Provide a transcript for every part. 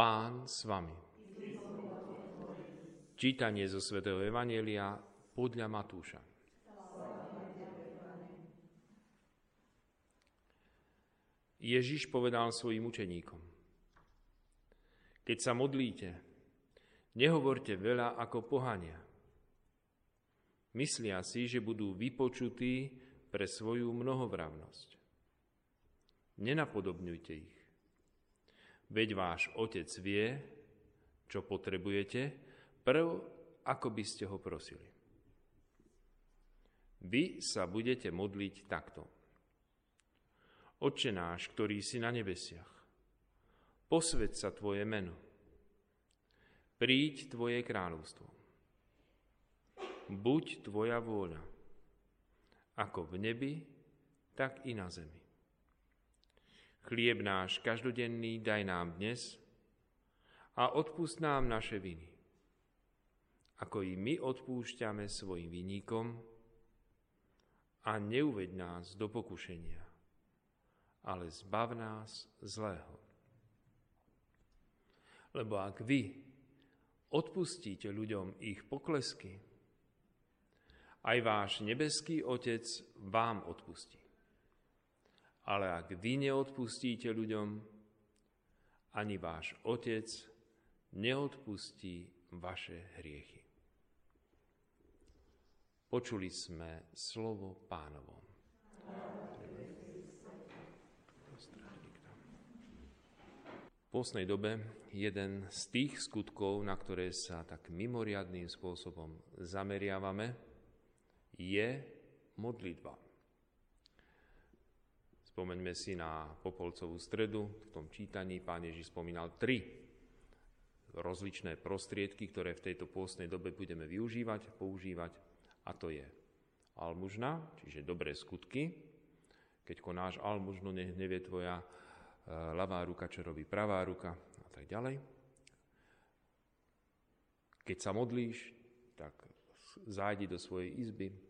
Pán s vami. Čítanie zo svätého Evanielia podľa Matúša. Ježiš povedal svojim učeníkom. Keď sa modlíte, nehovorte veľa ako pohania. Myslia si, že budú vypočutí pre svoju mnohovravnosť. Nenapodobňujte ich. Veď váš Otec vie, čo potrebujete, prv ako by ste ho prosili. Vy sa budete modliť takto. Oče náš, ktorý si na nebesiach, posved sa Tvoje meno. Príď Tvoje kráľovstvo. Buď Tvoja vôľa, ako v nebi, tak i na zemi. Chlieb náš každodenný daj nám dnes a odpust nám naše viny, ako i my odpúšťame svojim viníkom a neuveď nás do pokušenia, ale zbav nás zlého. Lebo ak vy odpustíte ľuďom ich poklesky, aj váš nebeský Otec vám odpustí. Ale ak vy neodpustíte ľuďom, ani váš Otec neodpustí vaše hriechy. Počuli sme slovo pánovo. V posnej dobe jeden z tých skutkov, na ktoré sa tak mimoriadným spôsobom zameriavame, je modlitba. Spomeňme si na Popolcovú stredu, v tom čítaní pán Ježiš spomínal tri rozličné prostriedky, ktoré v tejto pôstnej dobe budeme využívať, používať, a to je almužna, čiže dobré skutky. Keď konáš almužnu, nech nevie tvoja e, ľavá ruka, čo robí pravá ruka a tak ďalej. Keď sa modlíš, tak zájdi do svojej izby,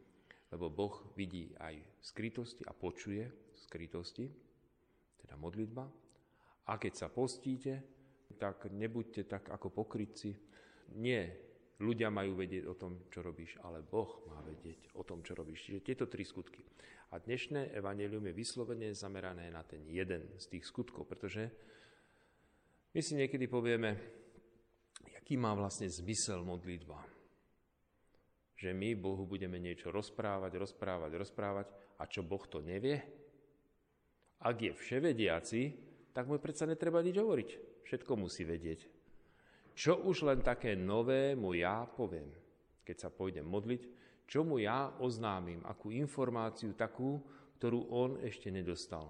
lebo Boh vidí aj skrytosti a počuje skrytosti, teda modlitba. A keď sa postíte, tak nebuďte tak ako pokrytci. Nie ľudia majú vedieť o tom, čo robíš, ale Boh má vedieť o tom, čo robíš. Čiže tieto tri skutky. A dnešné evanelium je vyslovene zamerané na ten jeden z tých skutkov, pretože my si niekedy povieme, aký má vlastne zmysel modlitba. Že my Bohu budeme niečo rozprávať, rozprávať, rozprávať a čo Boh to nevie, ak je vševediaci, tak mu predsa netreba nič hovoriť. Všetko musí vedieť. Čo už len také nové mu ja poviem, keď sa pôjdem modliť, čo mu ja oznámim, akú informáciu takú, ktorú on ešte nedostal.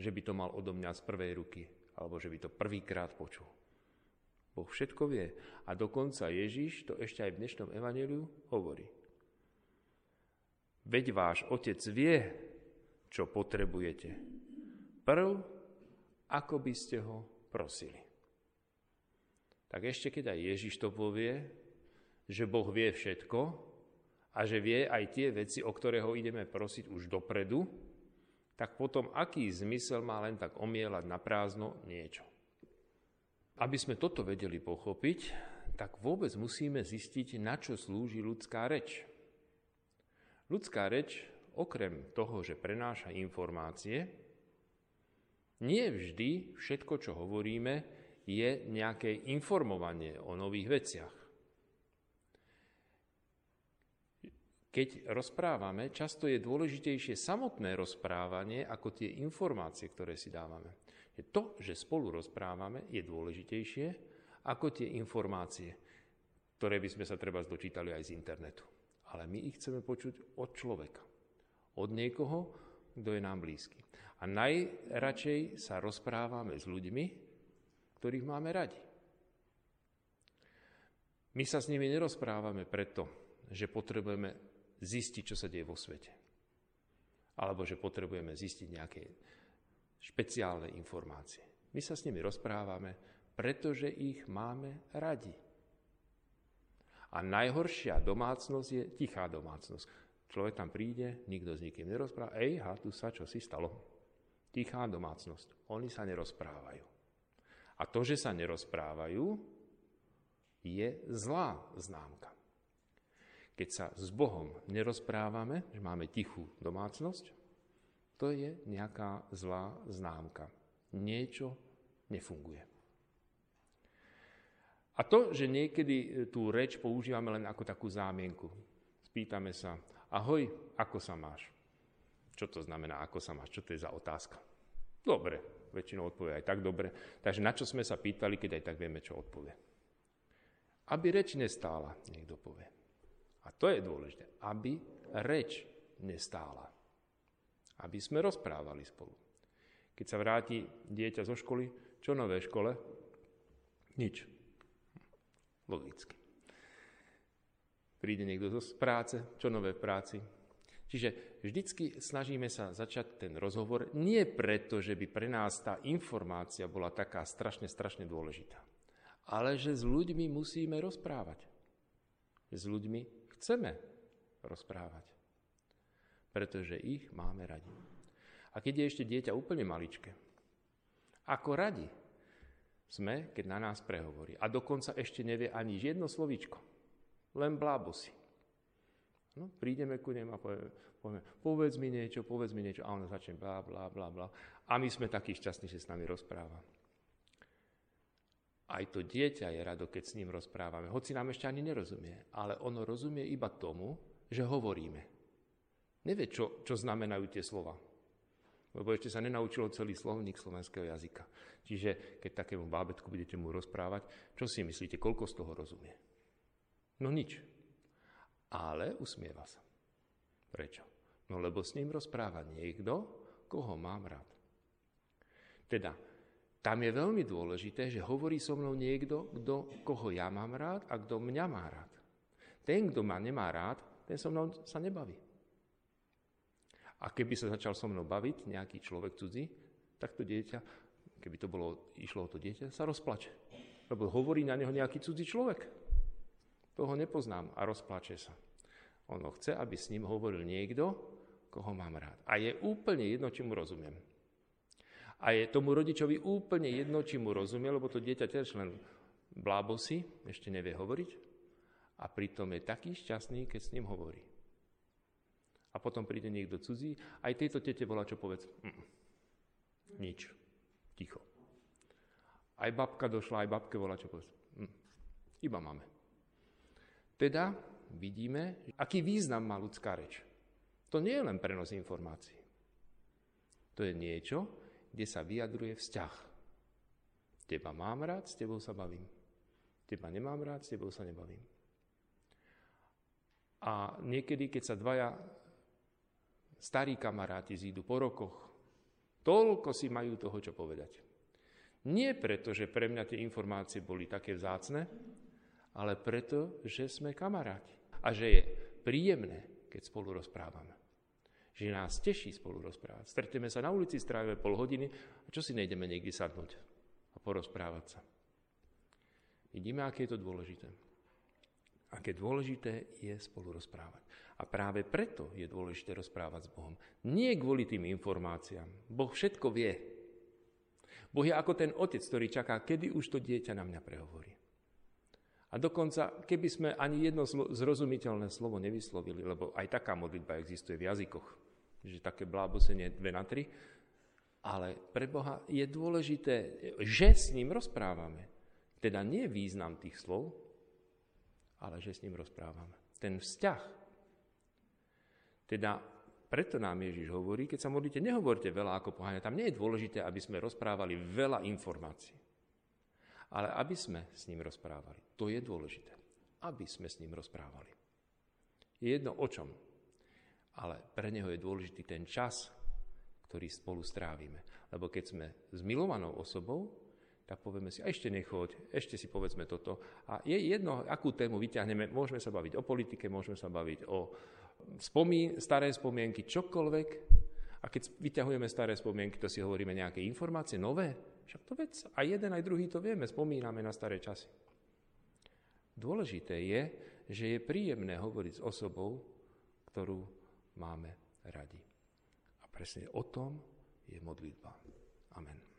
Že by to mal odo mňa z prvej ruky, alebo že by to prvýkrát počul. Boh všetko vie. A dokonca Ježiš to ešte aj v dnešnom evaneliu hovorí. Veď váš otec vie, čo potrebujete. Prv, ako by ste ho prosili. Tak ešte keď aj Ježiš to povie, že Boh vie všetko a že vie aj tie veci, o ktoré ho ideme prosiť už dopredu, tak potom aký zmysel má len tak omielať na prázdno niečo. Aby sme toto vedeli pochopiť, tak vôbec musíme zistiť, na čo slúži ľudská reč. Ľudská reč okrem toho, že prenáša informácie, nie vždy všetko, čo hovoríme, je nejaké informovanie o nových veciach. Keď rozprávame, často je dôležitejšie samotné rozprávanie ako tie informácie, ktoré si dávame. To, že spolu rozprávame, je dôležitejšie ako tie informácie, ktoré by sme sa treba dočítali aj z internetu. Ale my ich chceme počuť od človeka od niekoho, kto je nám blízky. A najradšej sa rozprávame s ľuďmi, ktorých máme radi. My sa s nimi nerozprávame preto, že potrebujeme zistiť, čo sa deje vo svete. Alebo že potrebujeme zistiť nejaké špeciálne informácie. My sa s nimi rozprávame, pretože ich máme radi. A najhoršia domácnosť je tichá domácnosť Človek tam príde, nikto s nikým nerozpráva. Ej, ha, tu sa čo si stalo. Tichá domácnosť. Oni sa nerozprávajú. A to, že sa nerozprávajú, je zlá známka. Keď sa s Bohom nerozprávame, že máme tichú domácnosť, to je nejaká zlá známka. Niečo nefunguje. A to, že niekedy tú reč používame len ako takú zámienku. Spýtame sa, ahoj, ako sa máš? Čo to znamená, ako sa máš? Čo to je za otázka? Dobre, väčšinou odpovie aj tak dobre. Takže na čo sme sa pýtali, keď aj tak vieme, čo odpovie. Aby reč nestála, niekto povie. To je dôležité. Aby reč nestála. Aby sme rozprávali spolu. Keď sa vráti dieťa zo školy, čo nové škole? Nič. Logicky. Príde niekto z práce, čo nové v práci? Čiže vždycky snažíme sa začať ten rozhovor nie preto, že by pre nás tá informácia bola taká strašne, strašne dôležitá, ale že s ľuďmi musíme rozprávať. S ľuďmi chceme rozprávať, pretože ich máme radi. A keď je ešte dieťa úplne maličké, ako radi sme, keď na nás prehovorí. A dokonca ešte nevie ani jedno slovíčko. Len blábosy. No, prídeme ku nemu a povieme, povieme, povedz mi niečo, povedz mi niečo. A on začne blá, blá, blá, blá. A my sme takí šťastní, že s nami rozpráva. Aj to dieťa je rado, keď s ním rozprávame. Hoci nám ešte ani nerozumie. Ale ono rozumie iba tomu, že hovoríme. Nevie, čo, čo znamenajú tie slova lebo ešte sa nenaučilo celý slovník slovenského jazyka. Čiže keď takému bábetku budete mu rozprávať, čo si myslíte, koľko z toho rozumie? No nič. Ale usmieva sa. Prečo? No lebo s ním rozpráva niekto, koho mám rád. Teda, tam je veľmi dôležité, že hovorí so mnou niekto, kto, koho ja mám rád a kto mňa má rád. Ten, kto ma nemá rád, ten so mnou sa nebaví. A keby sa začal so mnou baviť nejaký človek cudzí, tak to dieťa, keby to bolo, išlo o to dieťa, sa rozplače. Lebo hovorí na neho nejaký cudzí človek. Toho nepoznám a rozplače sa. Ono chce, aby s ním hovoril niekto, koho mám rád. A je úplne jedno, či mu rozumiem. A je tomu rodičovi úplne jedno, či mu rozumie, lebo to dieťa tiež len blábosy, ešte nevie hovoriť a pritom je taký šťastný, keď s ním hovorí. A potom príde niekto cudzí, aj tejto tete volá, čo povedz. Mm, nič. Ticho. Aj babka došla, aj babke volá, čo povedz. Mm, iba máme. Teda vidíme, aký význam má ľudská reč. To nie je len prenos informácií. To je niečo, kde sa vyjadruje vzťah. Teba mám rád, s tebou sa bavím. Teba nemám rád, s tebou sa nebavím. A niekedy, keď sa dvaja starí kamaráti zídu po rokoch. Toľko si majú toho, čo povedať. Nie preto, že pre mňa tie informácie boli také vzácne, ale preto, že sme kamaráti. A že je príjemné, keď spolu rozprávame. Že nás teší spolu rozprávať. Stretneme sa na ulici, strávime pol hodiny a čo si nejdeme niekde sadnúť a porozprávať sa. Vidíme, aké je to dôležité. Aké dôležité je spolu rozprávať. A práve preto je dôležité rozprávať s Bohom. Nie kvôli tým informáciám. Boh všetko vie. Boh je ako ten otec, ktorý čaká, kedy už to dieťa na mňa prehovorí. A dokonca, keby sme ani jedno zrozumiteľné slovo nevyslovili, lebo aj taká modlitba existuje v jazykoch, že také blábosenie dve na tri, ale pre Boha je dôležité, že s ním rozprávame. Teda nie význam tých slov, ale že s ním rozprávame. Ten vzťah. Teda preto nám Ježiš hovorí, keď sa modlíte, nehovorte veľa ako poháňa. Tam nie je dôležité, aby sme rozprávali veľa informácií. Ale aby sme s ním rozprávali. To je dôležité. Aby sme s ním rozprávali. Je jedno o čom. Ale pre neho je dôležitý ten čas, ktorý spolu strávime. Lebo keď sme s milovanou osobou, tak povieme si, a ešte nechoď, ešte si povedzme toto. A je jedno, akú tému vyťahneme, môžeme sa baviť o politike, môžeme sa baviť o spomí, staré spomienky, čokoľvek. A keď vyťahujeme staré spomienky, to si hovoríme nejaké informácie nové. Však to vec, aj jeden, aj druhý to vieme, spomíname na staré časy. Dôležité je, že je príjemné hovoriť s osobou, ktorú máme radi. A presne o tom je modlitba. Amen.